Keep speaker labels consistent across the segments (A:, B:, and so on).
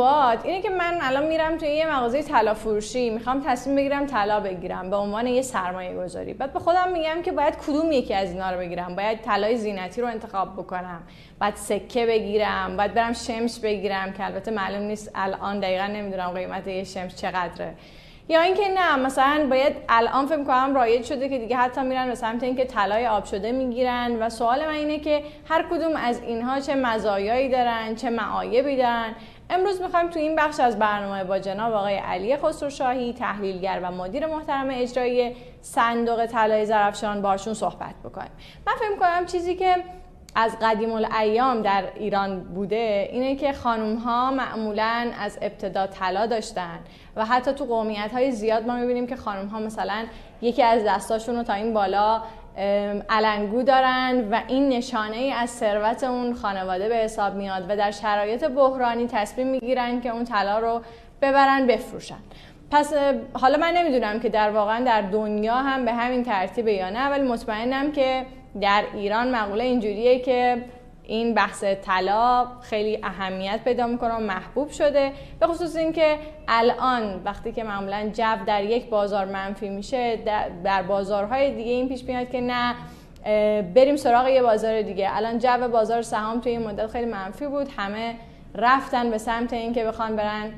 A: موضوعات اینه که من الان میرم توی یه مغازه طلا فروشی می‌خوام تصمیم بگیرم طلا بگیرم به عنوان یه سرمایه گذاری بعد به خودم میگم که باید کدوم یکی از اینا رو بگیرم. باید طلای زینتی رو انتخاب بکنم. باید سکه بگیرم. باید برم شمش بگیرم که البته معلوم نیست الان دقیقا نمی‌دونم قیمت یه شمش چقدره. یا اینکه نه مثلا باید الان فکر کنم رایج شده که دیگه حتی میرن به سمت اینکه طلای آب شده می‌گیرن. و سوال من اینه که هر کدوم از اینها چه مزایایی دارن چه معایبی دارن. امروز می‌خوایم تو این بخش از برنامه با جناب آقای علی خسروشاهی تحلیلگر و مدیر محترم اجرایی صندوق طلای زرفشان باشون صحبت بکنیم. من فکر کنم چیزی که از قدیم الایام در ایران بوده اینه که خانوم ها معمولا از ابتدا طلا داشتن و حتی تو قومیت های زیاد ما می‌بینیم که خانوم ها مثلا یکی از دستاشون رو تا این بالا علنگو دارن و این نشانه ای از ثروت اون خانواده به حساب میاد و در شرایط بحرانی تصمیم می‌گیرن که اون طلا رو ببرن بفروشن. پس حالا من نمی‌دونم که در واقعا در دنیا هم به همین ترتیبه یا نه ولی مطمئنم که در ایران مقوله اینجوریه که این بحث طلا خیلی اهمیت پیدا می‌کنه و محبوب شده. به خصوص اینکه الان وقتی که معمولا جو در یک بازار منفی میشه در بازارهای دیگه این پیش میاد که نه بریم سراغ یه بازار دیگه. الان جو بازار سهام توی این مدت خیلی منفی بود. همه رفتن به سمت اینکه بخوان برن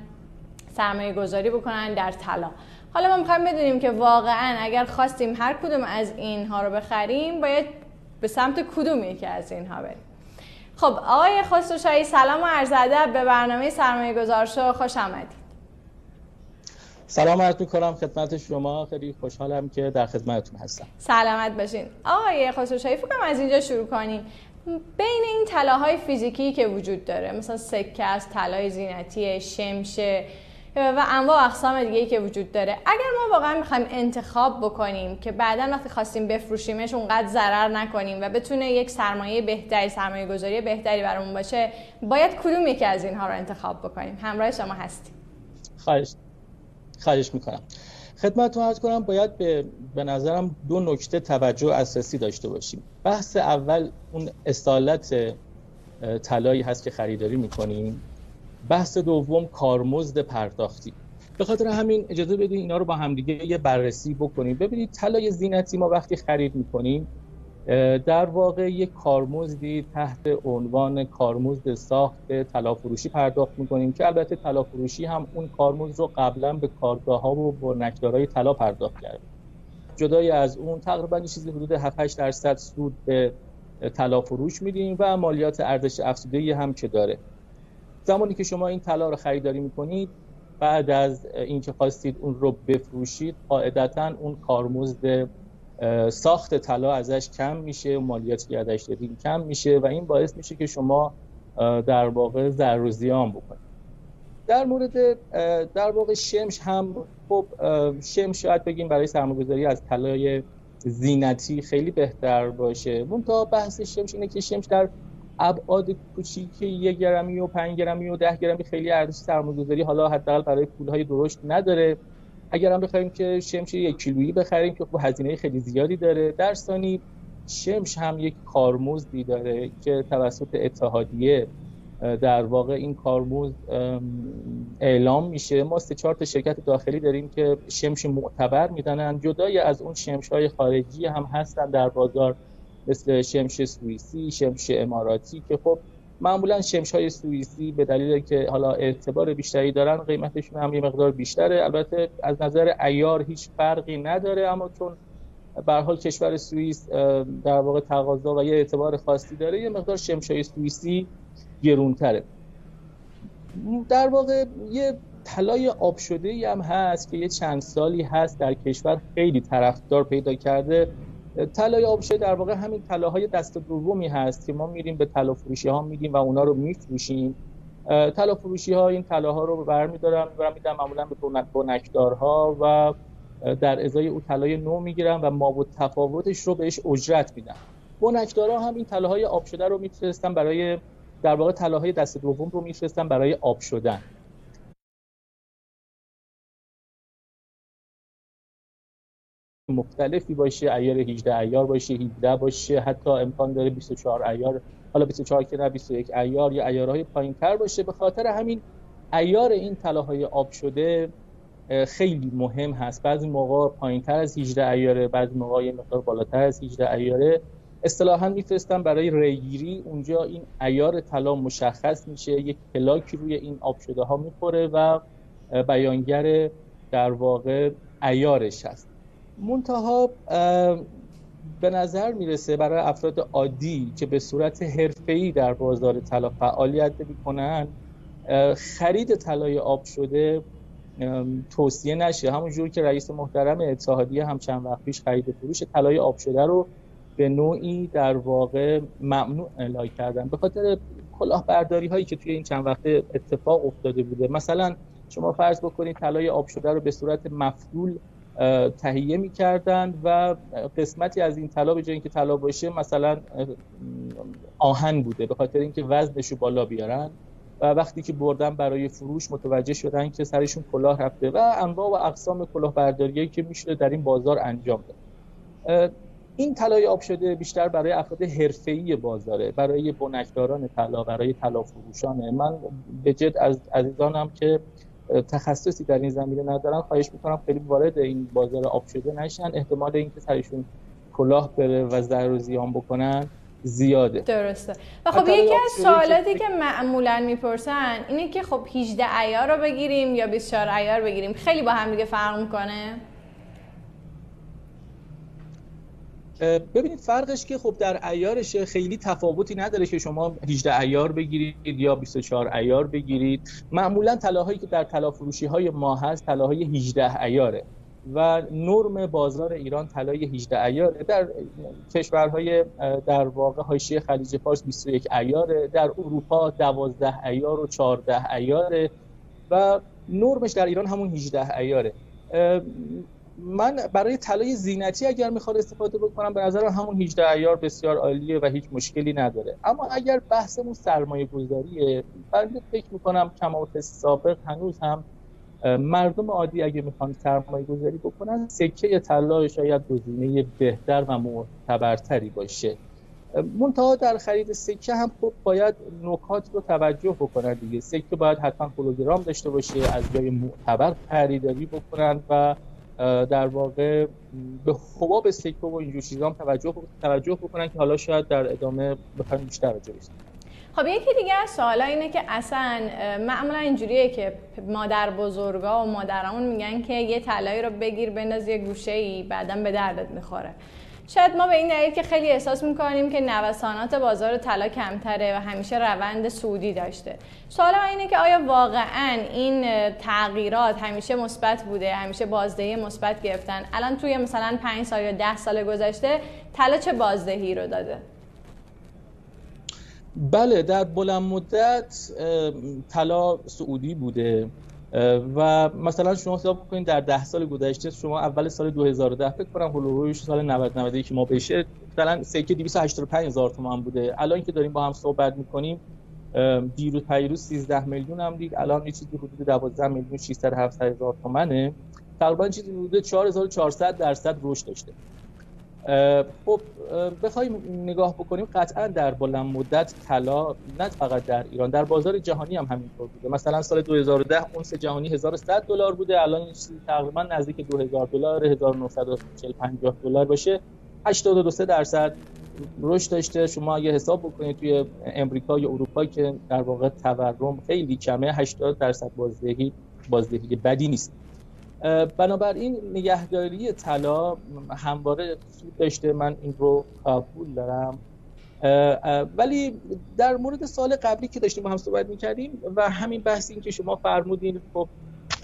A: سرمایه گذاری بکنن در طلا حالا ما می‌خوایم بدونیم که واقعا اگر خواستیم هر کدوم از اینها رو بخریم باید به سمت کدوم یکی از اینها بریم؟ خب آقای خسروشاهی سلام و عرض ادب به برنامه سرمایه گذار شو خوش آمدید.
B: سلام عرض می‌کنم خدمت شما خیلی خوشحالم که در خدمتتون هستم.
A: سلامت باشین. آقای خسروشاهی فکرم از اینجا شروع کنیم. بین این طلاهای فیزیکی که وجود داره مثلا سکه است طلای زینتی شمشه و انواع اقسام دیگه ای که وجود داره. اگر ما واقعا می‌خوایم انتخاب بکنیم که بعدا وقتی خواستیم بفروشیمش اونقدر ضرر نکنیم و بتونه یک سرمایه بهتری سرمایه گذاری بهتری برامون باشه باید کدوم یکی از اینها رو انتخاب بکنیم؟ همراه شما هستیم.
B: خواهش خواهش می‌کنم. خدمتتون عرض کنم باید به, به نظرم دو نکته توجه اساسی داشته باشیم. بحث اول اون استالت طلایی هست که خریداری می‌کنیم. بحث دوم کارمزد پرداختی. به خاطر همین اجازه بدید اینا رو با همدیگه یه بررسی بکنیم. ببینید طلای زینتی ما وقتی خرید می‌کنیم در واقع یک کارمزدی تحت عنوان کارمزد ساخت طلا فروشی پرداخت می‌کنیم که البته طلا فروشی هم اون کارمزد رو قبلا به کارگاه ها و با نکدارای طلا پرداخت کرده. جدای از اون تقریبا چیزی حدود 7 8 درصد سود به طلا فروش میدیم و مالیات ارزش افزوده هم که داره. زمانی که شما این طلا رو خریداری می‌کنید بعد از اینکه خواستید اون رو بفروشید قاعدتا اون کارمزد ساخت طلا ازش کم میشه مالیاتی که ازش دادین کم میشه و این باعث میشه که شما در واقع ضرر و زیان بکنید. در مورد در واقع شمش هم خب شمش شاید بگیم برای سرمایه‌گذاری از طلای زینتی خیلی بهتر باشه. تا بحث شمش اینه که شمش در ابعاد کوچیک یک گرمی و 5 گرمی و 10 گرمی خیلی ارزش سرمایه‌گذاری. حالا حداقل برای پولهای درشت نداره. اگر هم بخوایم که شمش یک کیلویی بخریم که خب هزینه خیلی زیادی داره. در ثانی شمش هم یک کارمزدی داره که توسط اتحادیه در واقع این کارمزد اعلام میشه. ما سه چهار شرکت داخلی داریم که شمش معتبر میدنن. جدای از اون شمش های خارجی هم هستن در بازار. مثل شمش سوئیسی شمش اماراتی که خب معمولا شمش های سوئیسی به دلیل که حالا اعتبار بیشتری دارن قیمتشون هم یه مقدار بیشتره. البته از نظر ایار هیچ فرقی نداره اما چون به حال کشور سوئیس در واقع تقاضا و یه اعتبار خاصی داره یه مقدار شمش های سوئیسی گرونتره. در واقع یه طلای آب شده هم هست که یه چند سالی هست در کشور خیلی طرفدار پیدا کرده. طلای آبشه در واقع همین طلاهای دست دومی هست که ما میریم به طلا فروشی ها میدیم و اونا رو میفروشیم. طلا فروشی ها این طلاها رو برمیدارن می‌برن میدن معمولا به بنکدارها و در ازای او طلای نو می‌گیرن و ما و تفاوتش رو بهش اجرت میدن. بنکدارها هم این طلاهای آب شده رو میفرستن برای در واقع طلاهای دست دوم رو میفرستن برای آب شدن. مختلفی باشه ایار 18 ایار باشه 17 باشه حتی امکان داره 24 ایار حالا 24 که نه 21 ایار یا ایارهای پایین تر باشه. به خاطر همین ایار این طلاهای آب شده خیلی مهم هست. بعضی موقع پایین تر از 18 ایاره بعضی موقع یه مقدار بالاتر از 18 ایاره اصطلاحا میفرستن برای ریگیری. اونجا این ایار طلا مشخص میشه یک پلاکی روی این آب شده ها می‌خوره و بیانگر در واقع ایارش هست. منتها به نظر می‌رسه برای افراد عادی که به صورت حرفه‌ای در بازار طلا فعالیت می‌کنن خرید طلای آب شده توصیه نشه. همونجور که رئیس محترم اتحادیه هم چند وقت پیش خرید فروش طلای آب شده رو به نوعی در واقع ممنوع اعلام کردن. به خاطر کلاهبرداری هایی که توی این چند وقت اتفاق افتاده بوده. مثلا شما فرض بکنید طلای آب شده رو به صورت مفعول تهیه می‌کردن و قسمتی از این طلا به جای اینکه طلا باشه مثلا آهن بوده به خاطر اینکه وزنش رو بالا بیارن و وقتی که بردن برای فروش متوجه شدن که سرشون کلاه رفته و انواع و اقسام کلاهبرداریایی که میشه در این بازار انجام داد. این طلای آب شده بیشتر برای افراد حرفه‌ای بازاره برای بنکداران طلا برای طلا فروشانه من به جد از عزیزانم که تخصصی در این زمینه ندارن. خواهش می‌کنم خیلی وارد این بازار آب شده نشن. احتمال اینکه سرشون کلاه بره و ضرر و زیان بکنن زیاده.
A: درسته. و خب یکی از سوالاتی که معمولا می‌پرسن اینه که خب 18 ایار رو بگیریم یا 24 ایار بگیریم؟ خیلی با هم دیگه فرق می‌کنه.
B: ببینید فرقش که خب در ایارش خیلی تفاوتی نداره که شما 18 ایار بگیرید یا 24 ایار بگیرید. معمولا طلاهایی که در طلا های ما هست طلاهای 18 ایاره و نرم بازار ایران طلای 18 ایاره در کشورهای در واقع حاشیه خلیج فارس 21 ایاره در اروپا 12 ایار و 14 ایاره و نرمش در ایران همون 18 ایاره من برای طلای زینتی اگر می‌خواد استفاده بکنم به نظر همون 18 ایار بسیار عالیه و هیچ مشکلی نداره. اما اگر بحثمون سرمایه گذاریه من فکر می‌کنم کماوت سابق هنوز هم مردم عادی اگه می‌خوان سرمایه گذاری بکنن سکه طلا شاید گزینه بهتر و معتبرتری باشه. منتها در خرید سکه هم خب باید نکات رو توجه بکنن دیگه. سکه باید حتما کیلوگرام داشته باشه از جای معتبر خریداری بکنن و در واقع به حباب سکه و اینجور چیزام توجه توجه بکنن که حالا شاید در ادامه بخوایم بیشتر راجع
A: خب یکی دیگه از سوالا اینه که اصلا معمولا اینجوریه که مادر بزرگا و مادرمون میگن که یه طلایی رو بگیر بنداز یه گوشه ای بعدا به دردت می‌خوره. شاید ما به این دلیل که خیلی احساس می‌کنیم که نوسانات بازار طلا کمتره و همیشه روند سودی داشته. سوال اینه که آیا واقعا این تغییرات همیشه مثبت بوده همیشه بازدهی مثبت گرفتن؟ الان توی مثلا 5 سال یا 10 سال گذشته طلا چه بازدهی رو داده؟
B: بله در بلند مدت طلا سعودی بوده. و مثلا شما حساب کنید در ده سال گذشته شما اول سال 2010 فکر کنم هلوهوش سال 90 91 که ما بشه مثلا سکه 285 هزار تومان بوده. الان که داریم با هم صحبت می‌کنیم دیروز پیروز 13 میلیون هم دید. الان یه چیزی حدود 12 میلیون 600 700 هزار تومنه. تقریبا چیزی حدود 4400 درصد رشد داشته. خب بخوایم نگاه بکنیم قطعا در بلند مدت طلا نه فقط در ایران در بازار جهانی هم همینطور بوده. مثلا سال 2010 اونس جهانی 1100 دلار بوده الان تقریبا نزدیک 2000 دلار 1940 50 دلار باشه. 82 درصد رشد داشته. شما اگه حساب بکنید توی امریکا یا اروپا که در واقع تورم خیلی کمه 80 درصد بازدهی بازدهی بدی نیست. بنابراین نگهداری طلا همواره سود داشته. من این رو قبول دارم. ولی در مورد سال قبلی که داشتیم با هم صحبت می‌کردیم و همین بحثی که شما فرمودین خب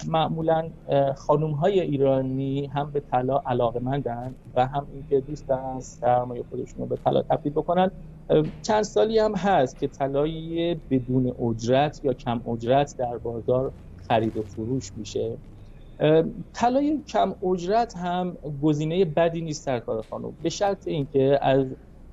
B: معمولا خانوم های ایرانی هم به طلا علاقه مندن و هم اینکه دوست دارن سرمایه خودشون رو به طلا تبدیل بکنن. چند سالی هم هست که طلای بدون اجرت یا کم اجرت در بازار خرید و فروش میشه. طلای کم اجرت هم گزینه بدی نیست سرکار خانم. به شرط اینکه از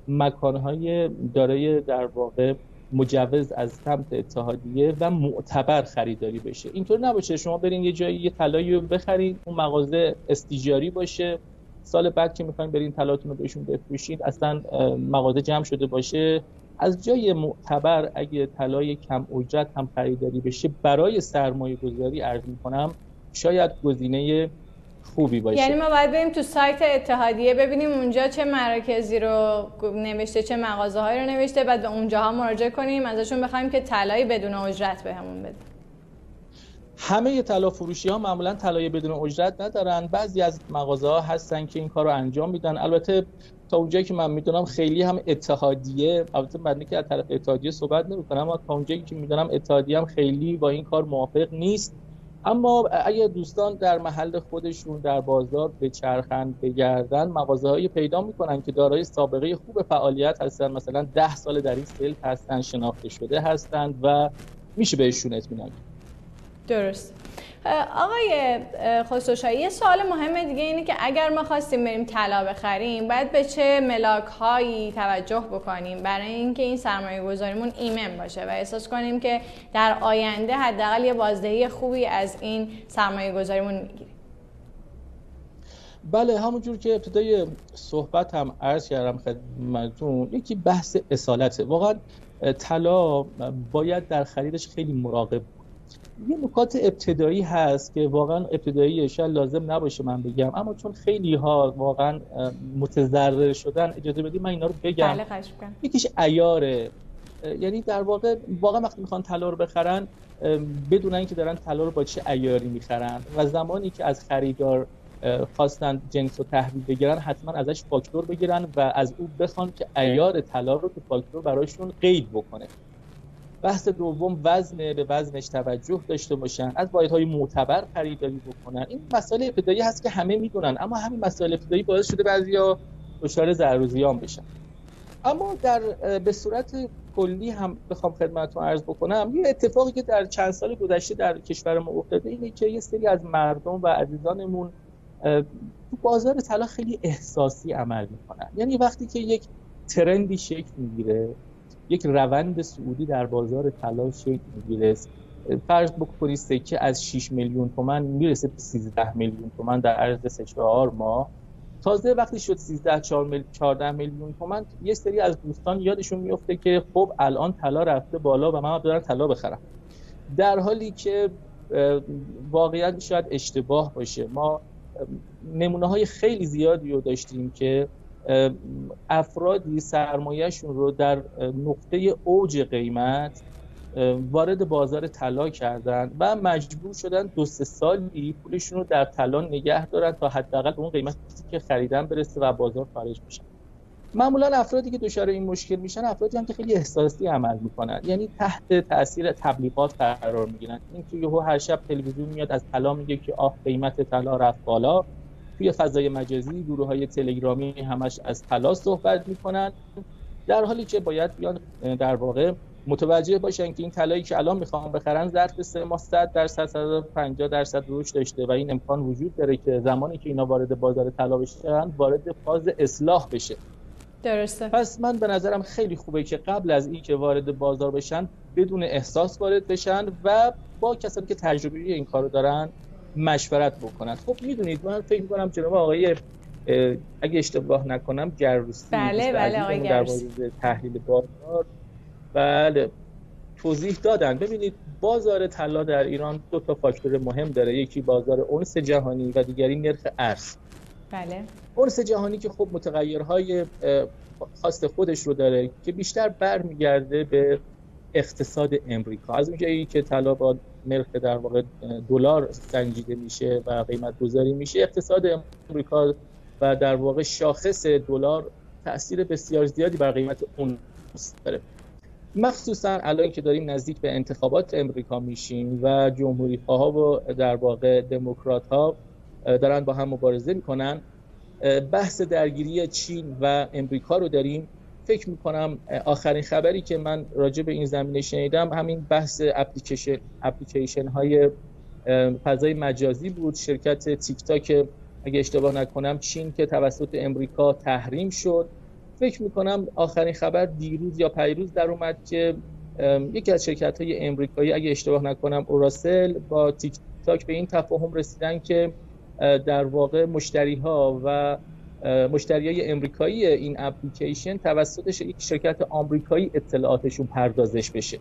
B: مکانهای دارای در واقع مجوز از سمت اتحادیه و معتبر خریداری بشه. اینطور نباشه. شما برین یه جایی یه طلایی رو بخرید اون مغازه استیجاری باشه. سال بعد که می‌خواین برین طلاتون رو بهشون بفروشید اصلا مغازه جمع شده باشه. از جای معتبر اگه طلای کم اجرت هم خریداری بشه برای سرمایه گذاری ارز کنم شاید گزینه خوبی باشه.
A: یعنی ما باید بریم تو سایت اتحادیه ببینیم اونجا چه مراکزی رو نوشته چه مغازه رو نوشته بعد به اونجاها مراجعه کنیم ازشون بخوایم که طلایی بدون اجرت بهمون بده.
B: همه طلا فروشی ها معمولا طلای بدون اجرت ندارن. بعضی از مغازه ها هستن که این کار رو انجام میدن. البته تا اونجایی که من می‌دونم خیلی هم اتحادیه البته من که از طرف اتحادیه صحبت نمی‌کنم اما تا اونجایی که می‌دونم اتحادیه هم خیلی با این کار موافق نیست. اما اگر دوستان در محل خودشون در بازار به چرخند بگردن مغازه هایی پیدا می‌کنن که دارای سابقه خوب فعالیت هستن. مثلا ده سال در این سلف هستن شناخته شده هستند و میشه بهشون اطمینان
A: درست. آقای خسروشاهی یه سوال مهم دیگه اینه که اگر ما خواستیم بریم طلا بخریم باید به چه ملاک هایی توجه بکنیم؟ برای اینکه این سرمایه گذاریمون ایمن باشه و احساس کنیم که در آینده حداقل یه بازدهی خوبی از این سرمایه گذاریمون می‌گیریم.
B: بله همونجور که ابتدای صحبت هم عرض کردم خدمتتون یکی بحث اصالته. واقعا طلا باید در خریدش خیلی مراقب یه نکات ابتدایی هست که واقعا ابتدایی شاید لازم نباشه من بگم. اما چون خیلی ها واقعا متضرر شدن اجازه بدید من اینا رو بگم.
A: بله
B: یکیش ایاره یعنی در واقع واقعا وقتی می‌خوان طلا رو بخرن بدون اینکه دارن طلا رو با چه ایاری می‌خرن؟ و زمانی که از خریدار خواستن جنس و تحویل بگیرن حتما ازش فاکتور بگیرن و از او بخوان که ایار طلا رو تو فاکتور براشون قید بکنه. بحث دوم وزن به وزنش توجه داشته باشن از های معتبر خریداری بکنن. این مسئله ابتدایی هست که همه می‌دونن اما همین مسائل ابتدایی باعث شده بعضیا دچار ضرر بشن. اما در به صورت کلی هم بخوام خدمتتون عرض بکنم یه اتفاقی که در چند سال گذشته در کشور ما افتاده اینه که یه سری از مردم و عزیزانمون تو بازار طلا خیلی احساسی عمل می‌کنن. یعنی وقتی که یک ترندی شکل می‌گیره یک روند سعودی در بازار طلا شکل می‌گیره فرض بکنید سکه از 6 میلیون تومن می‌رسه به 13 میلیون تومن در عرض 3 4 ماه. تازه وقتی شد 13 14 میلیون تومن یه سری از دوستان یادشون میفته که خب الان طلا رفته بالا و من دارم طلا بخرم. در حالی که واقعیت شاید اشتباه باشه. ما نمونه های خیلی زیادی رو داشتیم که افرادی سرمایهشون رو در نقطه اوج قیمت وارد بازار طلا کردن و مجبور شدن دو سه سالی پولشون رو در طلا نگه دارن تا حداقل اون قیمتی که خریدن برسه و بازار خارج بشن معمولا افرادی که دچار این مشکل میشن افرادی هم که خیلی احساسی عمل می‌کنن. یعنی تحت تاثیر تبلیغات قرار می‌گیرن. این که هر شب تلویزیون میاد از طلا میگه که آه قیمت طلا رفت بالا. توی فضای مجازی گروه های تلگرامی همش از طلا صحبت می‌کنن. در حالی که باید بیان در واقع متوجه باشن که این طلایی که الان می‌خوام بخرن ظرف سه ماه 100 درصد 150 درصد رشد داشته و این امکان وجود داره که زمانی که اینا وارد بازار طلا بشن وارد فاز اصلاح بشه.
A: درسته.
B: پس من به نظرم خیلی خوبه که قبل از اینکه وارد بازار بشن بدون احساس وارد بشن و با کسانی که تجربه این کارو دارن مشورت بکنند. خب می‌دونید من فکر می‌کنم جناب آقای اگه اشتباه نکنم گروسی
A: بله بله آقای گروسی
B: تحلیل بازار. بله توضیح دادن. ببینید بازار طلا در ایران دو تا فاکتور مهم داره. یکی بازار اونس جهانی و دیگری نرخ ارز.
A: بله.
B: اونس جهانی که خب متغیرهای خاص خودش رو داره که بیشتر برمیگرده به اقتصاد امریکا. از اونجایی که طلا با نرخ در واقع دلار سنجیده میشه و قیمت گذاری میشه اقتصاد امریکا و در واقع شاخص دلار تاثیر بسیار زیادی بر قیمت اون داره مخصوصا الان که داریم نزدیک به انتخابات امریکا میشیم و جمهوری ها و در واقع دموکرات ها دارن با هم مبارزه می‌کنن بحث درگیری چین و امریکا رو داریم فکر می‌کنم آخرین خبری که من راجع به این زمینه شنیدم همین بحث اپلیکیشن اپلیکیشن های فضای مجازی بود. شرکت تیک تاک اگه اشتباه نکنم چین که توسط امریکا تحریم شد. فکر می‌کنم آخرین خبر دیروز یا پیروز در اومد که یکی از شرکت های امریکایی اگه اشتباه نکنم اوراسل با تیک تاک به این تفاهم رسیدن که در واقع مشتری ها و مشتریای امریکایی این اپلیکیشن توسط یک شرکت آمریکایی اطلاعاتشون پردازش بشه.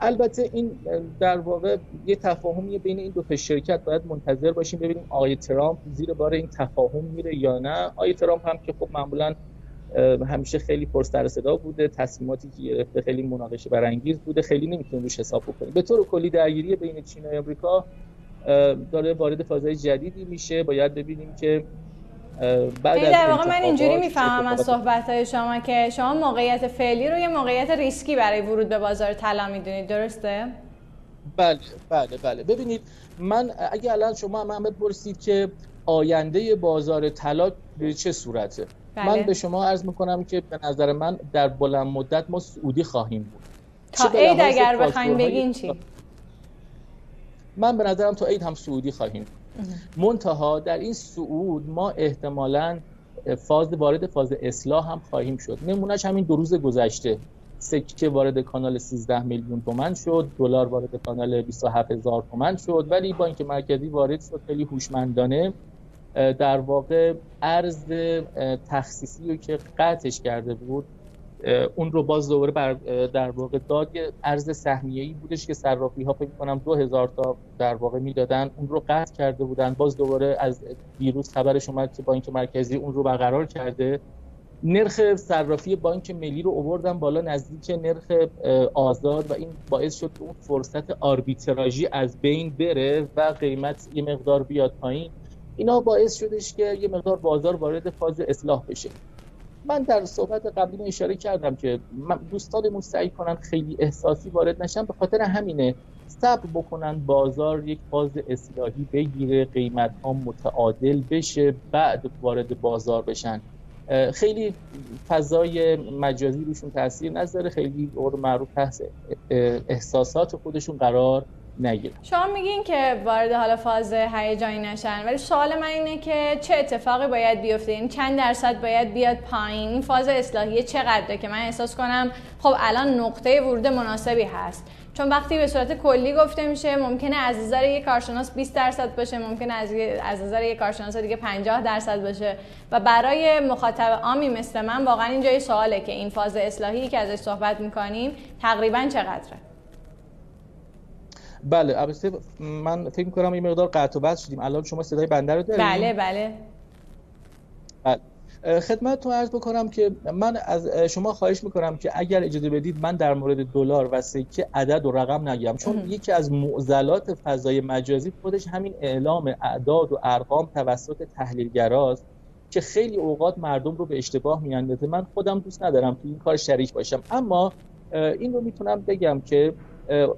B: البته این در واقع یه تفاهمی بین این دو تا شرکت باید منتظر باشیم ببینیم آقای ترامپ زیر بار این تفاهم میره یا نه. آقای ترامپ هم که خب معمولا همیشه خیلی پرسر صدا بوده تصمیماتی که گرفته خیلی مناقشه برانگیز بوده خیلی نمی‌تونه روش حساب بکنیم. به طور کلی درگیری بین چین و امریکا داره وارد فازهای جدیدی میشه. باید ببینیم که
A: بعد در واقع من اینجوری می‌فهمم از صحبت های شما که شما موقعیت فعلی رو یه موقعیت ریسکی برای ورود به بازار طلا می‌دونید درسته؟
B: بله بله بله. ببینید من اگه الان شما من بپرسید که آینده بازار طلا به چه صورته بله. من به شما عرض می‌کنم که به نظر من در بلند مدت ما سعودی خواهیم بود.
A: تا عید اگر بخوایم بگین چی؟
B: من به نظرم تا عید هم سعودی خواهیم منتها در این سعود ما احتمالا فاز وارد فاز اصلاح هم خواهیم شد. نمونهش همین دو روز گذشته. سکه وارد کانال 13 میلیون تومن شد دلار وارد کانال 27 هزار تومن شد. ولی بانک مرکزی وارد شد خیلی هوشمندانه در واقع ارز تخصیصی رو که قطعش کرده بود اون رو باز دوباره بر در واقع داد. ارز سهمیه ای بودش که صرافی ها فکر کنم 2000 تا در واقع می‌دادن. اون رو قطع کرده بودن. باز دوباره از دیروز خبرش اومد که بانک مرکزی اون رو برقرار کرده. نرخ صرافی بانک ملی رو اووردن بالا نزدیک نرخ آزاد و این باعث شد اون فرصت آربیتراژی از بین بره و قیمت یه مقدار بیاد پایین. اینا باعث شدش که یه مقدار بازار وارد فاز اصلاح بشه. من در صحبت قبلی اشاره کردم که دوستانمون سعی کنن خیلی احساسی وارد نشن. به خاطر همینه صبر بکنن بازار یک فاز اصلاحی بگیره قیمت ها متعادل بشه بعد وارد بازار بشن. خیلی فضای مجازی روشون تاثیر نذاره. خیلی اور معروف احساسات خودشون قرار نگیرن
A: شما میگین که وارد حالا فاز هیجانی نشن ولی سوال من اینه که چه اتفاقی باید بیفته؟ یعنی چند درصد باید بیاد پایین؟ این فاز اصلاحی چقدره که من احساس کنم خب الان نقطه ورود مناسبی هست. چون وقتی به صورت کلی گفته میشه ممکنه از نظر یک کارشناس 20 درصد باشه ممکنه از از نظر یک کارشناس دیگه 50 درصد باشه. و برای مخاطب عامی مثل من واقعا اینجای سواله که این فاز اصلاحی که ازش صحبت می‌کنیم تقریبا چقدره.
B: بله البته من فکر می‌کنم این مقدار قطع و بس شدیم. الان شما صدای بنده رو دارید
A: بله بله.
B: بله. خدمتتون عرض بکنم که من از شما خواهش می‌کنم که اگر اجازه بدید من در مورد دلار و سکه عدد و رقم نگم. چون یکی از معضلات فضای مجازی خودش همین اعلام اعداد و ارقام توسط تحلیلگراست که خیلی اوقات مردم رو به اشتباه میاندازه. من خودم دوست ندارم تو این کار شریک باشم. اما این رو می‌تونم بگم که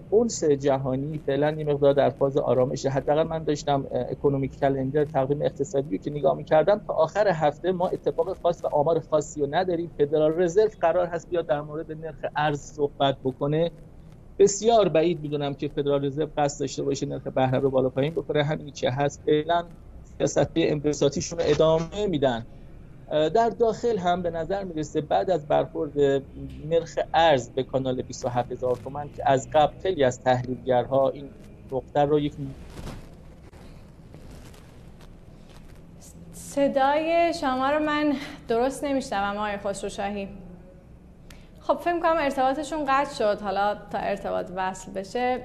B: اونس جهانی فعلا یه مقدار در فاز آرامشه. حداقل من داشتم اکونومیک کلندر تقویم اقتصادی که نگاه می‌کردم تا آخر هفته ما اتفاق خاص و آمار خاصی رو نداریم. فدرال رزرو قرار هست بیاد در مورد نرخ ارز صحبت بکنه. بسیار بعید می‌دونم که فدرال رزرو قصد داشته باشه نرخ بهره رو بالا پایین بکنه همین که هست فعلا سیاست انبساطیشون رو ادامه میدن. در داخل هم به نظر می‌رسه بعد از برخورد نرخ ارز به کانال 27 هزار تومن که از قبل خیلی از تحلیلگرها این دختر رو یک
A: صدای شما رو من درست نمیشنوم آقای خسرو شاهی خب فکر کنم ارتباطشون قطع شد حالا تا ارتباط وصل بشه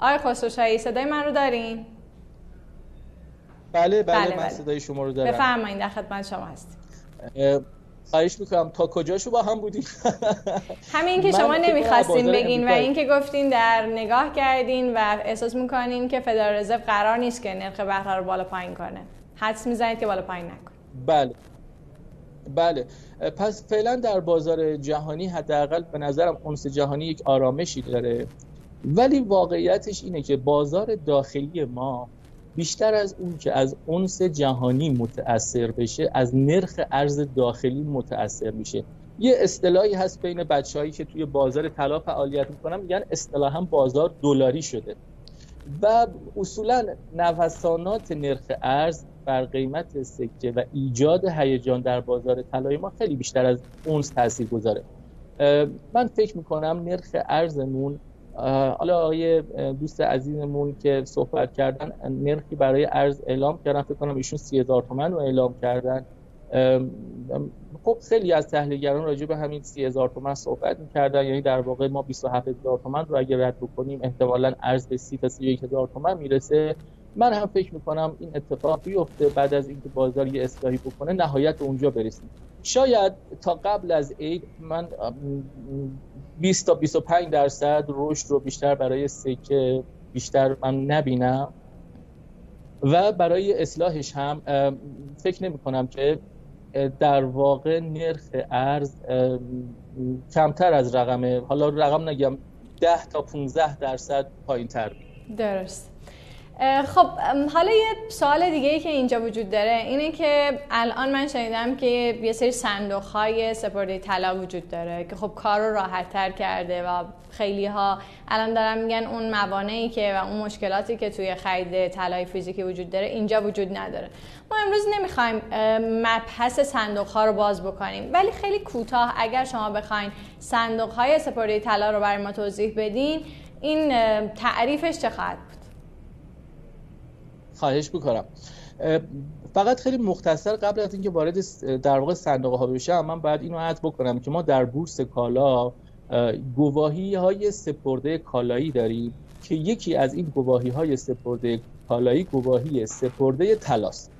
A: آقای خسرو شاهی صدای من رو دارین؟
B: بله بله, بله من بله. صدای شما رو دارم.
A: بفرمایید در خدمت شما هستیم.
B: خواهش می‌کنم تا کجاشو با هم بودیم؟
A: همین که شما نمی‌خواستین بگین و این که گفتین در نگاه کردین و احساس می‌کنین که فدرال رزرو قرار نیست که نرخ بهره رو بالا پایین کنه. حدس می‌زنید که بالا پایین نکنه.
B: بله. بله. پس فعلا در بازار جهانی حداقل به نظرم اونس جهانی یک آرامشی داره. ولی واقعیتش اینه که بازار داخلی ما بیشتر از اون که از اونس جهانی متاثر بشه از نرخ ارز داخلی متاثر میشه. یه اصطلاحی هست بین بچههایی که توی بازار طلا فعالیت می‌کنن میگن اصطلاحا بازار دلاری شده. و اصولا نوسانات نرخ ارز بر قیمت سکه و ایجاد هیجان در بازار طلای ما خیلی بیشتر از اونس تاثیر گذاره من فکر می‌کنم نرخ ارزمون حالا آقای دوست عزیزمون که صحبت کردن نرخی برای ارز اعلام کردن فکر کنم ایشون 30000 تومن رو اعلام کردن. خب خیلی از تحلیلگران راجع به همین سی هزار تومن صحبت می‌کردن. یعنی در واقع ما 27 هزار تومن رو اگر رد بکنیم احتمالا ارز به سی تا سی هزار تومن می‌رسه. من هم فکر می‌کنم این اتفاق بیفته بعد از اینکه بازار یه اصلاحی بکنه نهایت اونجا برسیم. شاید تا قبل از عید من 20 تا 25 درصد رشد رو بیشتر برای سکه بیشتر من نبینم. و برای اصلاحش هم فکر نمی کنم که در واقع نرخ ارز کمتر از رقم حالا رقم نگم 10 تا 15 درصد پایین تر
A: درست. خب حالا یه سوال دیگه ای که اینجا وجود داره اینه که الان من شنیدم که یه سری صندوق های سپرده طلا وجود داره که خب کار رو راحت تر کرده و خیلی ها الان دارن میگن اون موانعی که و اون مشکلاتی که توی خرید طلای فیزیکی وجود داره اینجا وجود نداره. ما امروز نمی‌خوایم مبحث صندوق ها رو باز بکنیم ولی خیلی کوتاه اگر شما بخواین صندوق های سپرده طلا رو برای ما توضیح بدین این تعریفش چه خواهد
B: خواهش می‌کنم. فقط خیلی مختصر قبل از اینکه وارد در واقع صندوق ها بشم من باید اینو عد بکنم که ما در بورس کالا گواهی های سپرده کالایی داریم که یکی از این گواهی های سپرده کالایی گواهی سپرده تلاست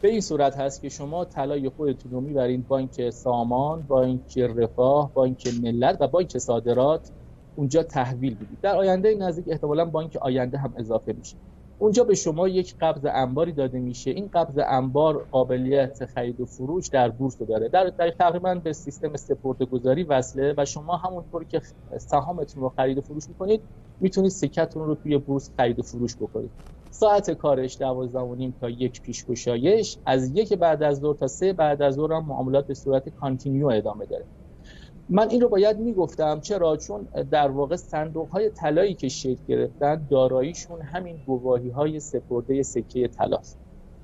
B: به این صورت هست که شما طلای خودتون رو می‌برین بانک سامان بانک رفاه بانک ملت و بانک صادرات اونجا تحویل بدید در آینده نزدیک احتمالا بانک آینده هم اضافه میشه. اونجا به شما یک قبض انباری داده میشه. این قبض انبار قابلیت خرید و فروش در بورس داره. در, در تقریبا به سیستم سپرده گذاری وصله و شما همونطور که سهامتون رو خرید و فروش می‌کنید می‌تونید سکتون رو توی بورس خرید و فروش بکنید. ساعت کارش دوازده و نیم تا یک پیش گشایش از یک بعد از ظهر تا سه بعد از ظهر هم معاملات به صورت continue ادامه داره. من این رو باید می‌گفتم. چرا؟ چون در واقع صندوق های طلایی که شکل گرفتن داراییشون همین گواهی های سپرده سکه طلاست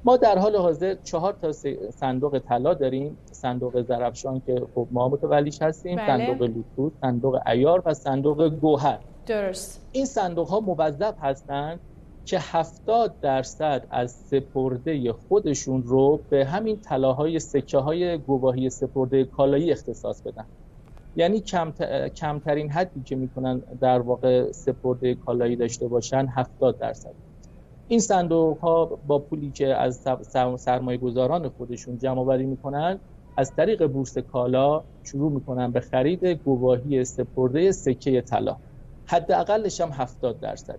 B: ما در حال حاضر چهار تا صندوق طلا داریم. صندوق زرفشان که خب ما متولیش هستیم بله. صندوق لوتوس صندوق ایار و صندوق گوهر.
A: درست.
B: این صندوق ها موظف هستند که 70 درصد از سپرده خودشون رو به همین طلاهای سکه های گواهی سپرده کالایی اختصاص بدن. یعنی کمترین حدی که می‌تونن در واقع سپرده کالایی داشته باشن 70 درصد. این صندوق ها با پولی که از سرمایه گذاران خودشون جمع آوری می‌کنن از طریق بورس کالا شروع می‌کنن به خرید گواهی سپرده سکه طلا. حداقلش هم 70 درصد.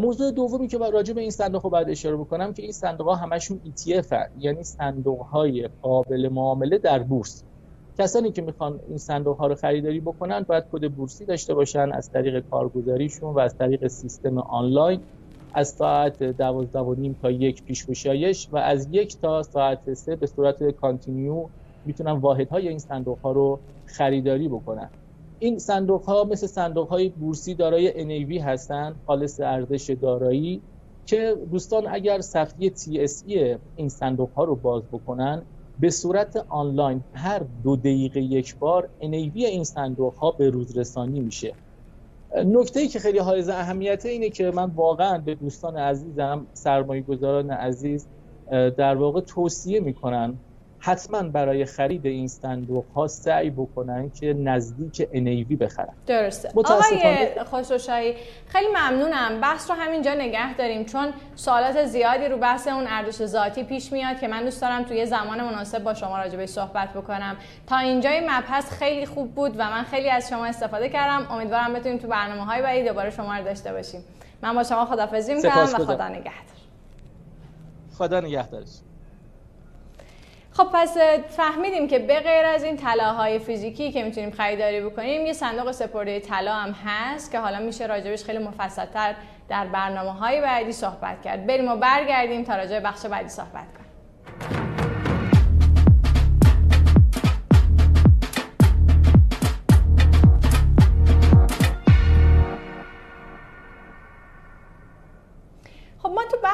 B: موضوع دومی که راجع به این صندوق باید اشاره بکنم که این صندوق ها همشون ETF هن. یعنی صندوق های قابل معامله در بورس. کسانی که می‌خوان این صندوق ها رو خریداری بکنن باید کد بورسی داشته باشن از طریق کارگزاریشون و از طریق سیستم آنلاین از ساعت دوازده و نیم تا یک پیش گشایش و از یک تا ساعت سه به صورت continue می‌تونن واحد های این صندوق ها رو خریداری بکنن. این صندوق ها مثل صندوق های بورسی دارای NAV هستن خالص ارزش دارایی که دوستان اگر صفحه TSE این صندوق ها رو باز بکنن به صورت آنلاین هر دو دقیقه یک بار انیوی این صندوق ها به روز رسانی میشه. نکته ای که خیلی حائز اهمیته اینه که من واقعا به دوستان عزیزم سرمایه گذاران عزیز در واقع توصیه می‌کنن حتما برای خرید این صندوق ها سعی بکنن که نزدیک انیوی بخرن.
A: درسته. آقای خسروشاهی خیلی ممنونم. بحث رو همینجا نگه داریم چون سوالات زیادی رو بحث اون ارزش ذاتی پیش میاد که من دوست دارم توی زمان مناسب با شما راجع صحبت بکنم. تا اینجای مبحث خیلی خوب بود و من خیلی از شما استفاده کردم. امیدوارم بتونیم تو برنامه های بعدی دوباره شما رو داشته باشیم. من با شما خدافظی می‌کنم و خدا نگهدار.
B: خدا نگهدارش
A: خب پس فهمیدیم که به غیر از این طلاهای فیزیکی که می‌تونیم خریداری بکنیم یه صندوق سپرده طلا هم هست که حالا میشه راجبش خیلی مفصلتر در برنامه های بعدی صحبت کرد. بریم و برگردیم تا راجع بخش بعدی صحبت کنیم.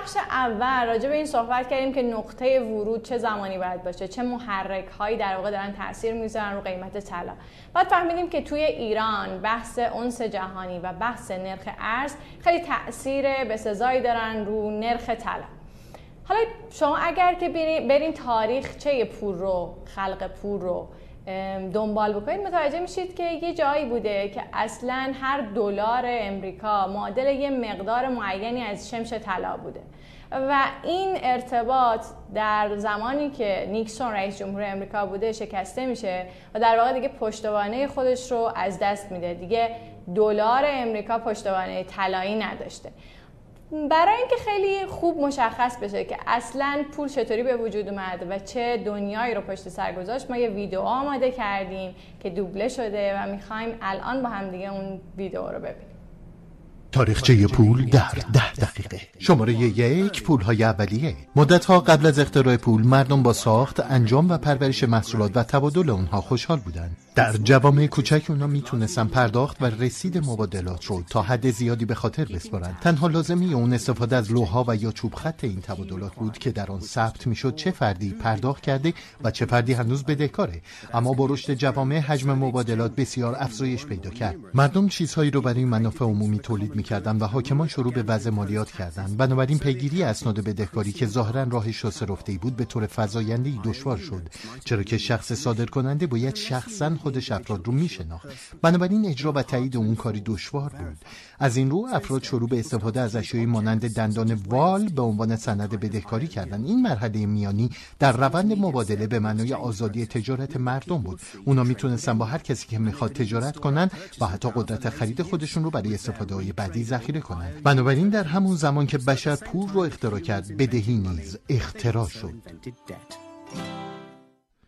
A: بخش اول راجع به این صحبت کردیم که نقطه ورود چه زمانی باید باشه چه محرک هایی در واقع دارن تاثیر می‌ذارن رو قیمت طلا. بعد فهمیدیم که توی ایران بحث اونس جهانی و بحث نرخ ارز خیلی تاثیر به سزایی دارن رو نرخ طلا. حالا شما اگر که برین تاریخ چه پول رو خلق پول رو دنبال بکنید. متوجه میشید که یه جایی بوده که اصلا هر دلار امریکا معادل یه مقدار معینی از شمش طلا بوده. و این ارتباط در زمانی که نیکسون رئیس جمهور امریکا بوده شکسته میشه و در واقع دیگه پشتوانه خودش رو از دست میده. دیگه دلار امریکا پشتوانه طلایی نداشته. برای اینکه خیلی خوب مشخص بشه که اصلا پول چطوری به وجود اومد و چه دنیایی رو پشت سر گذاشت ما یه ویدیو آماده کردیم که دوبله شده و می‌خوایم الان با هم دیگه اون ویدیو رو ببینیم.
C: تاریخچه پول در ده دقیقه. شماره یک پول های اولیه. مدت ها قبل از اختراع پول مردم با ساخت انجام و پرورش محصولات و تبادل اونها خوشحال بودند. در جوامع کوچک اونا می‌تونستن پرداخت و رسید مبادلات رو تا حد زیادی به خاطر بسپارن. تنها لازمی اون استفاده از لوها و یا چوب خط این تبادلات بود که در آن ثبت می‌شد چه فردی پرداخت کرده و چه فردی هنوز بدهکاره اما با رشد جوامع حجم مبادلات بسیار افزایش پیدا کرد. مردم چیزهایی رو برای منافع عمومی تولید می‌کردن و حاکمان شروع به وضع مالیات کردند. بنابراین پیگیری اسناد بدهکاری که ظاهرا راه شسته رفته بود به طور فزاینده دشوار شد. چرا که شخص صادر کننده باید شخصا خودش افراد رو میشناخت. بنابراین اجرا و تایید اون کاری دشوار بود. از این رو افراد شروع به استفاده از اشیای مانند دندان وال به عنوان سند بدهکاری کردند. این مرحله میانی در روند مبادله به معنای آزادی تجارت مردم بود. اونا می‌تونستن با هر کسی که می‌خواد تجارت کنن و حتی قدرت خرید خودشون رو برای استفاده های بعدی ذخیره کنند. بنابراین در همون زمان که بشر پول رو اختراع کرد بدهی نیز اختراع شد.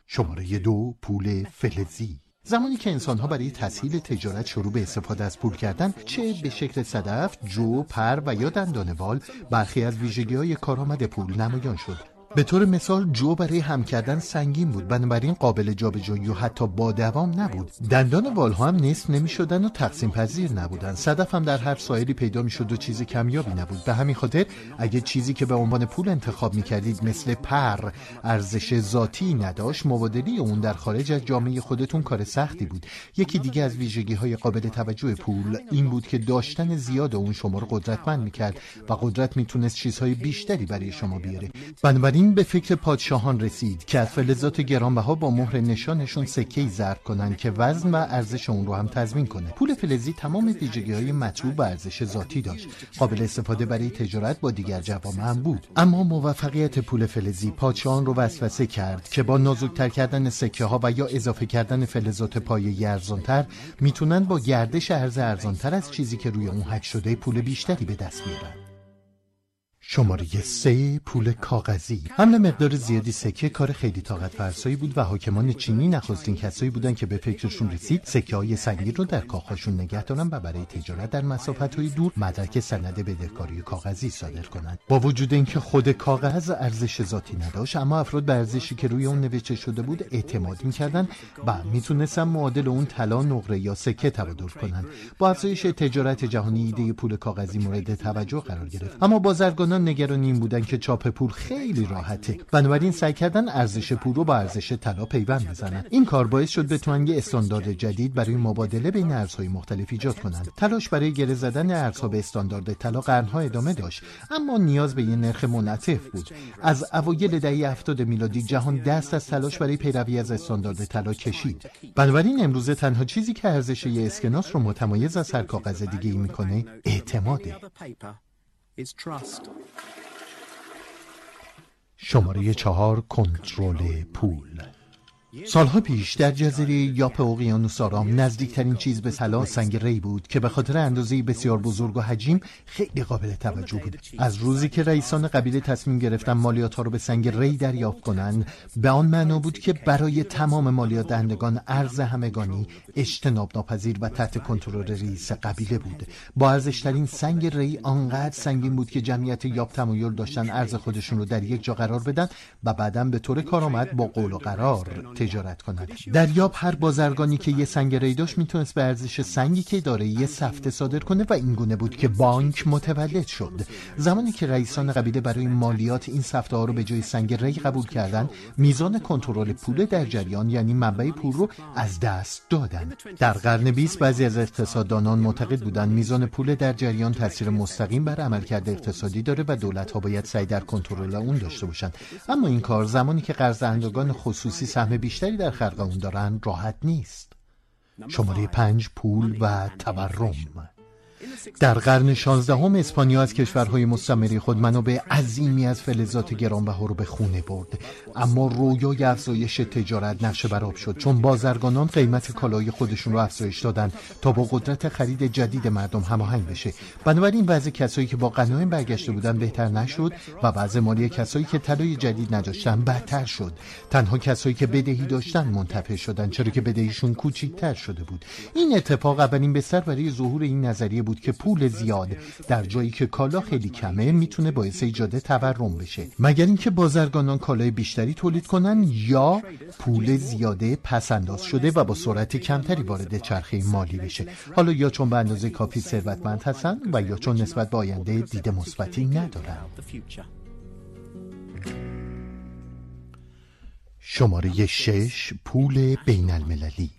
C: شماره دو پول فلزی. زمانی که انسانها برای تسهیل تجارت شروع به استفاده از پول کردن چه به شکل صدف، جو، پر و یا دندانوال برخی از ویژگی های کارآمد پول نمایان شد. به طور مثال جو برای هم کردن سنگین بود. بنابراین قابل جابجایی و حتی با دوام نبود. دندان والها هم نصف نمی شدن و تقسیم پذیر نبودن. صدف هم در هر سایلی پیدا می شد و چیز کمیابی نبود. به همین خاطر اگه چیزی که به عنوان پول انتخاب می کردید مثل پر ارزش ذاتی نداشت مبادلی اون در خارج از جامعه خودتون کار سختی بود. یکی دیگه از ویژگی های قابل توجه پول این بود که داشتن زیاد اون شما رو قدرتمند می‌کرد و قدرت می‌تونست چیزهای بیشتری برای شما بیاره. بنابراین این به فکر پادشاهان رسید که از فلزات گرانبها با مهر نشانشون سکه ضرب کنند که وزن و ارزش اون رو هم تضمین کنه. پول فلزی تمام ویژگی های مطلوب و ارزش ذاتی داشت. قابل استفاده برای تجارت با دیگر جوامع هم بود. اما موفقیت پول فلزی پادشاهان رو وسوسه کرد که با نازکتر کردن سکه ها و یا اضافه کردن فلزات پایه ارزانتر می‌تونن با گردش ارز ارزانتر از چیزی که روی اون حک شده پول بیشتری به دست بیارن. شماره سه پول کاغذی. حمل مقدار زیادی سکه کار خیلی طاقت فرسایی بود و حاکمان چینی نخستین کسایی بودند که به فکرشون رسید سکه های سنگین رو در کاخاشون نگه دارن و برای تجارت در مسافت های دور مدرک سند بدهکاری کاغذی صادر کنند. با وجود اینکه خود کاغذ ارزش ذاتی نداشت اما افراد به ارزشی که روی اون نوشته شده بود اعتماد می‌کردن و می‌تونستن معادل اون طلا نقره یا سکه تبادل کنند. با افزایش تجارت جهانی ایده پول کاغذی مورد توجه قرار گرفت. اما بازرگانان نگران این بودن که چاپ پول خیلی راحته. بنابراین سعی کردن ارزش پول رو با ارزش طلا پیوند بزنن. این کار باعث شد بتونن یه استاندارد جدید برای مبادله بین ارزهای مختلف ایجاد کنند تلاش برای گره زدن ارزها به استاندارد طلا قرنها ادامه داشت اما نیاز به یه نرخ منعطف بود. از اوایل دهه 70 میلادی جهان دست از تلاش برای پیروی از استاندارد طلا کشید. بنابراین امروزه تنها چیزی که ارزش یه اسکناس رو متمایز از هر کاغذ دیگه ای می‌کنه اعتماده. شماره چهار کنترل پول. سالها پیش در جزیره یاپ اقیانوس آرام نزدیکترین چیز به طلا سنگ ری بود که به خاطر اندازه بسیار بزرگ و حجیم خیلی قابل توجه بود. از روزی که رئیسان قبیله تصمیم گرفتن مالیات ها رو به سنگ ری دریافت کنند به آن معنا بود که برای تمام مالیات دهندگان ارز همگانی اجتناب ناپذیر و تحت کنترل رئیس قبیله بود. با ارزشترین سنگ ری آنقدر سنگین بود که جمعیت یاب تمایل داشتن ارز خودشون رو در یک جا قرار بدن و بعدا به طور کارآمد با قول و قرار تجارت کنند دریاب هر بازرگانی که یه سنگ ری داشت می‌تونست به ارزش سنگی که داره یه سفته صادر کنه و این گونه بود که بانک متولد شد. زمانی که رئیسان قبیله برای مالیات این سفته ها رو به جای سنگ ری قبول کردن میزان کنترل پول در جریان یعنی منبع پول رو از دست دادن. در قرن 20 بعضی از اقتصاددانان معتقد بودند میزان پول در جریان تاثیر مستقیم بر عملکرد اقتصادی داره و دولت ها باید سعی در کنترل اون داشته باشند. اما این کار زمانی که قرض خصوصی سهم بیشتری در خلق اون دارن راحت نیست. شماره پنج پول و تورم. در قرن 16 هم اسپانیا از کشورهای مستمری خود منابع عظیمی از فلزات گرانبها رو به خونه برد. اما رویای افزایش تجارت نقشه براب شد چون بازرگانان قیمت کالای خودشون رو افزایش دادن تا با قدرت خرید جدید مردم هماهنگ بشه. بنابراین وضع کسایی که با غنایم برگشته بودن بهتر نشد و وضع مالی کسایی که طلای جدید نداشتن بدتر شد. تنها کسایی که بدهی داشتن منتفع شدن چرا که بدهیشون کوچیکتر شده بود. این اتفاق اولین بستر برای ظهور این نظریه بود که پول زیاد در جایی که کالا خیلی کمه می‌تونه باعث ایجاد تورم بشه. مگر اینکه بازرگانان کالای بیشتری تولید کنن یا پول زیاده پس انداز شده و با سرعت کمتری وارد چرخه مالی بشه؟ حالا یا چون به اندازه کافی ثروتمند هستن و یا چون نسبت به آینده دید مثبتی ندارن. شماره شش پول بین المللی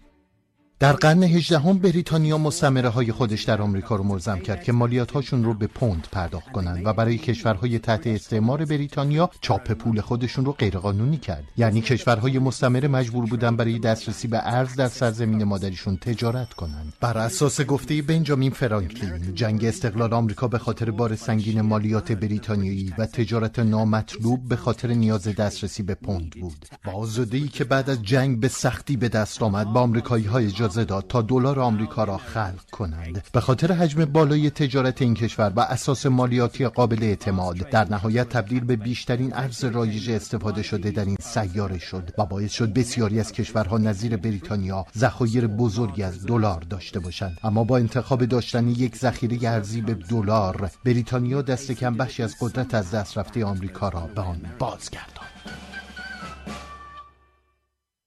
C: در قرن هجدهم بریتانیا مستمره های خودش در آمریکا رو ملزم کرد که مالیات هاشون رو به پوند پرداخت کنند و برای کشورهای تحت استعمار بریتانیا چاپ پول خودشون رو غیرقانونی کرد. یعنی کشورهای مستمره مجبور بودن برای دسترسی به ارز در سرزمین مادریشون تجارت کنند. بر اساس گفته بنجامین فرانکلین جنگ استقلال آمریکا به خاطر بار سنگین مالیات بریتانیایی و تجارت نامطلوب به خاطر نیاز دسترسی به پوند بود. با که بعد از جنگ به سختی به دست آمد با آمریکایی های داد تا دلار آمریکا را خلق کنند. به خاطر حجم بالای تجارت این کشور و اساس مالیاتی قابل اعتماد در نهایت تبدیل به بیشترین ارز رایج استفاده شده در این سیاره شد و باعث شد بسیاری از کشورها نظیر بریتانیا ذخایر بزرگی از دلار داشته باشند. اما با انتخاب داشتن یک ذخیره ارزی به دلار بریتانیا دست کم بخشی از قدرت از دست رفته آمریکا را به آن بازگرداند.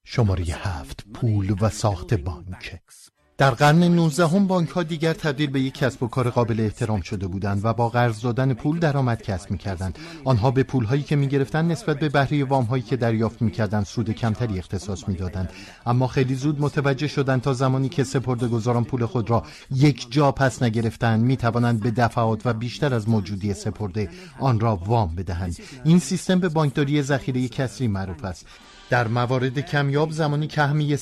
C: شماره هفت پول و ساخت بانک. در قرن 19 هم بانک ها دیگر تبدیل به یک کسب و کار قابل احترام شده بودند و با قرض دادن پول درآمد کسب می‌کردند. آنها به پول هایی که می‌گرفتند نسبت به بهره وام هایی که دریافت می‌کردند سود کمتری اختصاص می‌دادند. اما خیلی زود متوجه شدند تا زمانی که گذاران پول خود را یک جا پس نگرفتند می‌توانند به دفعات و بیشتر از موجودی سپرده آن را وام بدهند. این سیستم به بانکداری ذخیره کسری معروف است. در موارد کمیاب زمانی که همه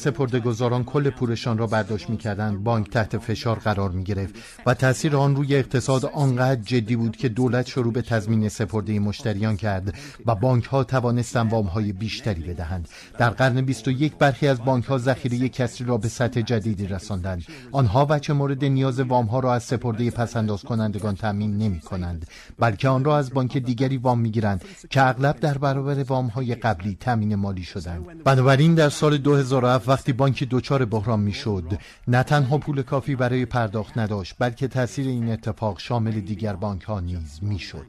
C: گذاران کل پولشان را برداشت می‌کردند. بانک تحت فشار قرار می گرفت و تاثیر آن روی اقتصاد آنقدر جدی بود که دولت شروع به تضمین سپرده مشتریان کرد و بانک ها توانستند وام های بیشتری بدهند. در قرن 21 برخی از بانک ها ذخیره کسری را به سطح جدیدی رساندند. آنها وجه مورد نیاز وام ها را از سپرده پسنداز کنندگان تامین نمی کنند بلکه آن را از بانک دیگری وام می گیرند که اغلب در برابر وام های قبلی تامین مالی شدند بنابراین در سال 2007 وقتی بانک دوچار بحران می‌شد نه تنها پول کافی برای پرداخت نداشت بلکه تاثیر این اتفاق شامل دیگر بانک ها نیز می‌شد.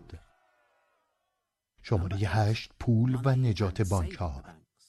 C: شماره 8 پول و نجات بانک ها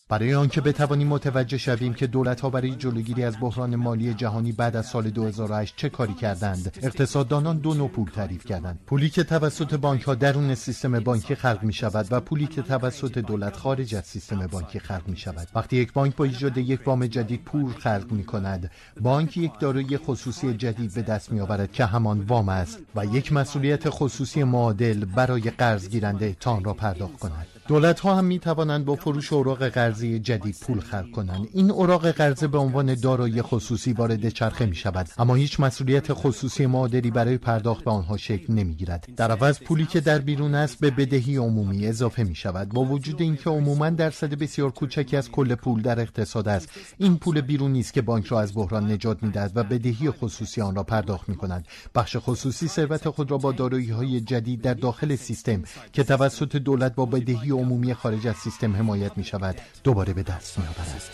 C: برای آنکه بتوانیم متوجه شویم که دولت ها برای جلوگیری از بحران مالی جهانی بعد از سال 2008 چه کاری کردند. اقتصاددانان دو نوع پول تعریف کردند. پولی که توسط بانک ها درون سیستم بانکی خلق می شود و پولی که توسط دولت خارج از سیستم بانکی خلق می شود وقتی یک بانک با ایجاد یک وام جدید پول خلق می کند بانک یک دارایی خصوصی جدید به دست می آورد که همان وام است و یک مسئولیت خصوصی معادل برای قرض گیرنده تان را پرداخت کند. دولت ها هم می توانند با فروش اوراق قرضی جدید پول خلق کنند. این اوراق قرضه به عنوان دارایی خصوصی وارد چرخه می شود اما هیچ مسئولیت خصوصی معادلی برای پرداخت به آنها شکل نمی گیرد در عوض پولی که در بیرون است به بدهی عمومی اضافه می شود با وجود اینکه عموما درصد بسیار کوچکی از کل پول در اقتصاد است این پول بیرونی است که بانک را از بحران نجات می‌دهد و بدهی خصوصی آن را پرداخت می کند بخش خصوصی ثروت خود را با دارایی های جدید در داخل سیستم که توسط دولت با بدهی عمومی خارج از سیستم حمایت می شود. دوباره به دست می آورد.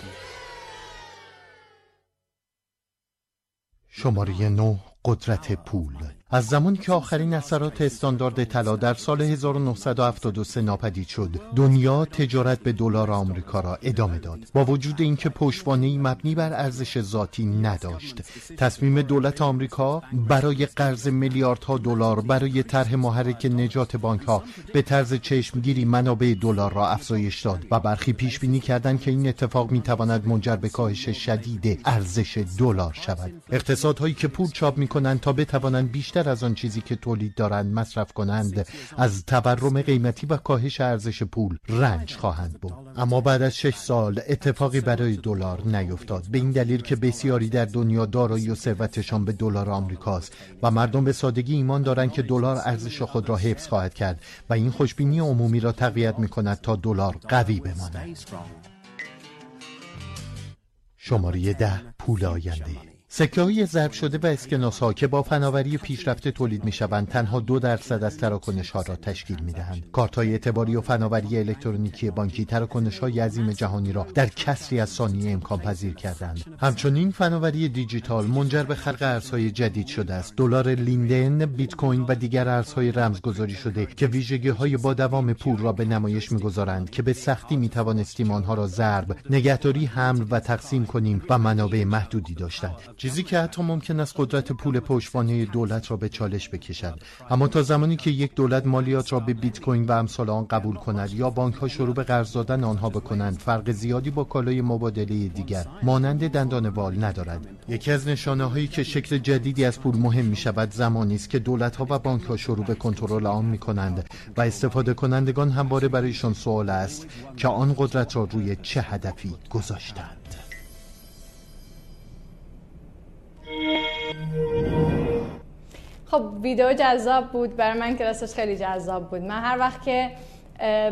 C: شماره نو قدرت پول. از زمانی که آخرین اثرات استاندارد طلا در سال 1973 ناپدید شد دنیا تجارت به دلار آمریکا را ادامه داد. با وجود اینکه پشتوانه مبنی بر ارزش ذاتی نداشت. تصمیم دولت آمریکا برای قرض میلیاردها دلار برای طرح محرک نجات بانک ها به طرز چشمگیری منابع دلار را افزایش داد و برخی پیش بینی کردند که این اتفاق می تواند منجر به کاهش شدید ارزش دلار شود. اقتصادهایی که پول چاپ می کنند تا بتوانند بیشتر از آن چیزی که تولید دارند مصرف کنند از تورم قیمتی و کاهش ارزش پول رنج خواهند بود اما بعد از شش سال اتفاقی برای دلار نیفتاد. به این دلیل که بسیاری در دنیا دارایی و ثروتشان به دلار آمریکاست و مردم به سادگی ایمان دارند که دلار ارزش خود را حفظ خواهد کرد و این خوشبینی عمومی را تقویت می کند تا دلار قوی بماند. شماره ده پول آینده. سکه های ضرب شده و اسکناس ها که با فناوری پیشرفته تولید می شوند تنها دو درصد از تراکنش ها را تشکیل می دهند کارت های اعتباری و فناوری الکترونیکی بانکی تراکنش های عظیم جهانی را در کسری از ثانیه امکان پذیر کردند همچنین فناوری دیجیتال منجر به خلق ارزهای جدید شده است. دلار لیندن بیت کوین و دیگر ارزهای رمزگذاری شده که ویژگی های با دوام پول را به نمایش می‌گذارند که به سختی می توانستیم آنها را ضرب نگهداری حمل و تقسیم کنیم و منابع محدودی داشتند. چیزی که حتی ممکن است قدرت پول پشتوانه دولت را به چالش بکشد. اما تا زمانی که یک دولت مالیات را به بیت کوین و امثال آن قبول کند یا بانک ها شروع به قرض دادن آنها بکنند فرق زیادی با کالای مبادله دیگر مانند دندان وال ندارد. یکی از نشانه هایی که شکل جدیدی از پول مهم می شود زمانی است که دولت ها و بانک ها شروع به کنترل آن می کنند و استفاده کنندگان همواره برایشان سوال است که آن قدرت را روی چه هدفی گذاشتند.
A: خب ویدیو جذاب بود. برای من کلاسش خیلی جذاب بود. من هر وقت که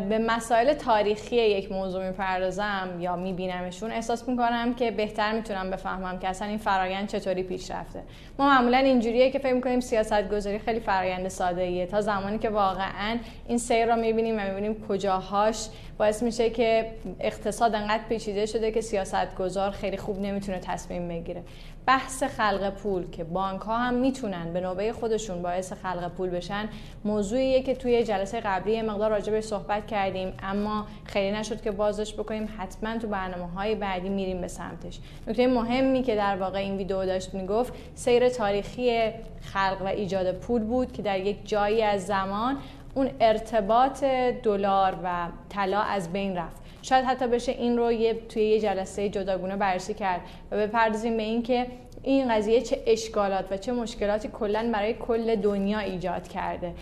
A: به مسائل تاریخی یک موضوع می‌پردازم یا میبینمشون احساس می‌کنم که بهتر می‌تونم بفهمم که اصلا این فرایند چطوری پیش رفته. ما معمولا اینجوریه که فکر می‌کنیم سیاست گذاری خیلی فرایند ساده ایه تا زمانی که واقعا این سیر رو می‌بینیم و می‌بینیم کجاهاش باعث میشه که اقتصاد انقدر پیچیده شده که سیاست گذار خیلی خوب نمی‌تونه تصمیم بگیره. بحث خلق پول که بانک ها هم می‌تونن به نوبه خودشون باعث خلق پول بشن موضوعیه که توی جلسه قبلی مقدار راجع صحبت کردیم اما خیلی نشد که بازش بکنیم. حتما تو برنامه های بعدی میریم به سمتش. نکته مهمی که در واقع این ویدیو داشت می‌گفت سیر تاریخی خلق و ایجاد پول بود که در یک جایی از زمان اون ارتباط دلار و طلا از بین رفت. شاید حتی بشه این رو یه توی یه جلسه جداگونه بررسی کرد و بپردازیم به اینکه این قضیه چه اشکالات و چه مشکلاتی کلا برای کل دنیا ایجاد کرده.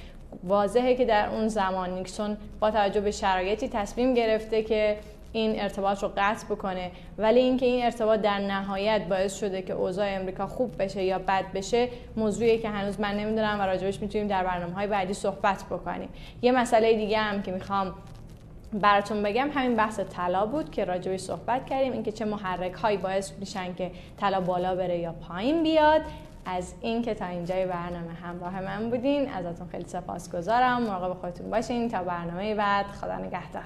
A: واضحه که در اون زمان نیکسون با توجه به شرایطی تصمیم گرفته که این ارتباط رو قطع بکنه ولی اینکه این ارتباط در نهایت باعث شده که اوضاع امریکا خوب بشه یا بد بشه موضوعی که هنوز من نمی‌دونم و راجبش می‌تونیم در برنامه های بعدی صحبت بکنیم. یه مسئله دیگه هم که می‌خوام براتون بگم همین بحث طلا بود که راجبش صحبت کردیم اینکه چه محرک هایی باعث میشن که طلا بالا بره یا پایین بیاد. از اینکه تا اینجای برنامه همراه من بودین ازتون خیلی سپاسگزارم. مراقب خودتون باشین. تا برنامه بعد خدا نگهدار.